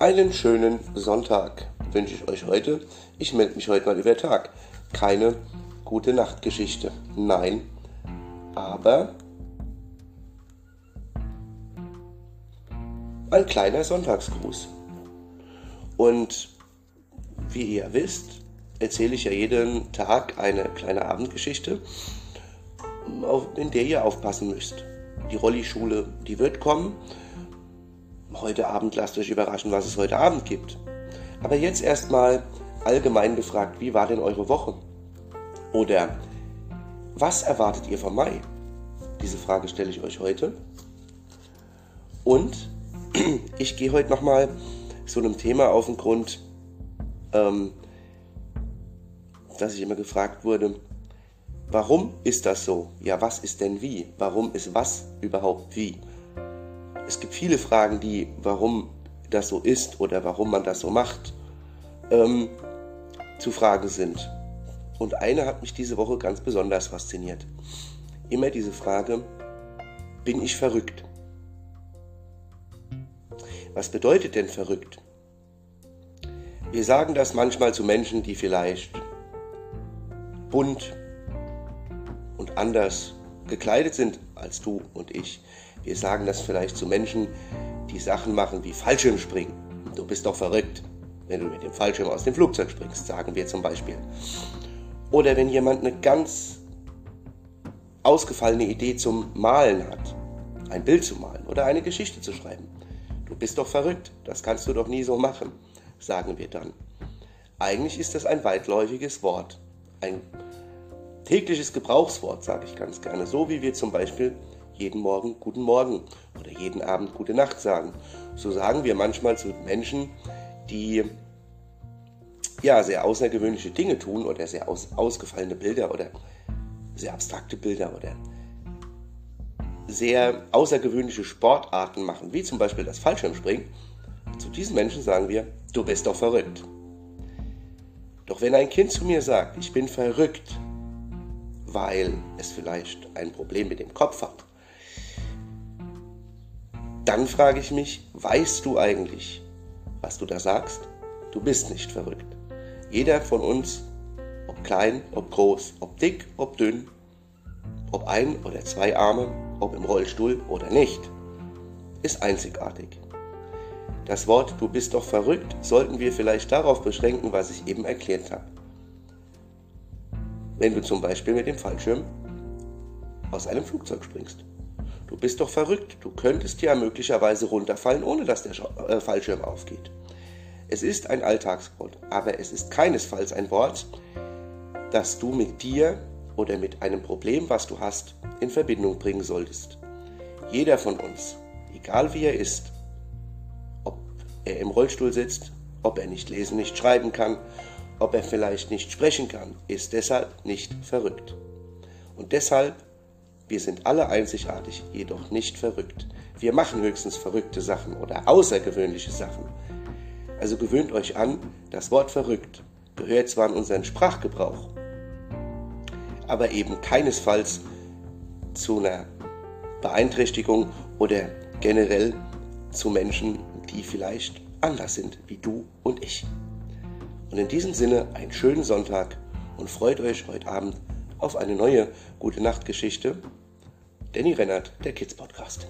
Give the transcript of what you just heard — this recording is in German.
Einen schönen Sonntag wünsche ich euch heute. Ich melde mich heute mal über Tag. Keine gute Nachtgeschichte. Nein, aber ein kleiner Sonntagsgruß. Und wie ihr wisst, erzähle ich ja jeden Tag eine kleine Abendgeschichte, in der ihr aufpassen müsst. Die Rolli-Schule, die wird kommen heute Abend lasst euch überraschen, was es heute Abend gibt. Aber jetzt erstmal allgemein gefragt, wie war denn eure Woche? Oder was erwartet ihr vom Mai? Diese Frage stelle ich euch heute. Und ich gehe heute nochmal so einem Thema auf den Grund, ähm, dass ich immer gefragt wurde, warum ist das so? Ja, was ist denn wie? Warum ist was überhaupt wie? Es gibt viele Fragen, die, warum das so ist oder warum man das so macht, ähm, zu Fragen sind. Und eine hat mich diese Woche ganz besonders fasziniert. Immer diese Frage, bin ich verrückt? Was bedeutet denn verrückt? Wir sagen das manchmal zu Menschen, die vielleicht bunt und anders gekleidet sind als du und ich. Wir sagen das vielleicht zu Menschen, die Sachen machen wie Fallschirmspringen. Du bist doch verrückt, wenn du mit dem Fallschirm aus dem Flugzeug springst, sagen wir zum Beispiel. Oder wenn jemand eine ganz ausgefallene Idee zum Malen hat, ein Bild zu malen oder eine Geschichte zu schreiben. Du bist doch verrückt, das kannst du doch nie so machen, sagen wir dann. Eigentlich ist das ein weitläufiges Wort, ein tägliches Gebrauchswort, sage ich ganz gerne, so wie wir zum Beispiel jeden Morgen Guten Morgen oder jeden Abend Gute Nacht sagen. So sagen wir manchmal zu Menschen, die ja sehr außergewöhnliche Dinge tun oder sehr aus, ausgefallene Bilder oder sehr abstrakte Bilder oder sehr außergewöhnliche Sportarten machen, wie zum Beispiel das Fallschirmspringen. Zu diesen Menschen sagen wir, du bist doch verrückt. Doch wenn ein Kind zu mir sagt, ich bin verrückt, weil es vielleicht ein Problem mit dem Kopf hat dann frage ich mich, weißt du eigentlich, was du da sagst? Du bist nicht verrückt. Jeder von uns, ob klein, ob groß, ob dick, ob dünn, ob ein oder zwei Arme, ob im Rollstuhl oder nicht, ist einzigartig. Das Wort du bist doch verrückt sollten wir vielleicht darauf beschränken, was ich eben erklärt habe. Wenn du zum Beispiel mit dem Fallschirm aus einem Flugzeug springst. Du bist doch verrückt, du könntest ja möglicherweise runterfallen, ohne dass der äh, Fallschirm aufgeht. Es ist ein Alltagswort, aber es ist keinesfalls ein Wort, das du mit dir oder mit einem Problem, was du hast, in Verbindung bringen solltest. Jeder von uns, egal wie er ist, ob er im Rollstuhl sitzt, ob er nicht lesen, nicht schreiben kann, ob er vielleicht nicht sprechen kann, ist deshalb nicht verrückt. Und deshalb wir sind alle einzigartig, jedoch nicht verrückt. Wir machen höchstens verrückte Sachen oder außergewöhnliche Sachen. Also gewöhnt euch an, das Wort verrückt gehört zwar in unseren Sprachgebrauch, aber eben keinesfalls zu einer Beeinträchtigung oder generell zu Menschen, die vielleicht anders sind wie du und ich. Und in diesem Sinne einen schönen Sonntag und freut euch heute Abend auf eine neue Gute Nacht Geschichte. Danny Rennert, der Kids Podcast.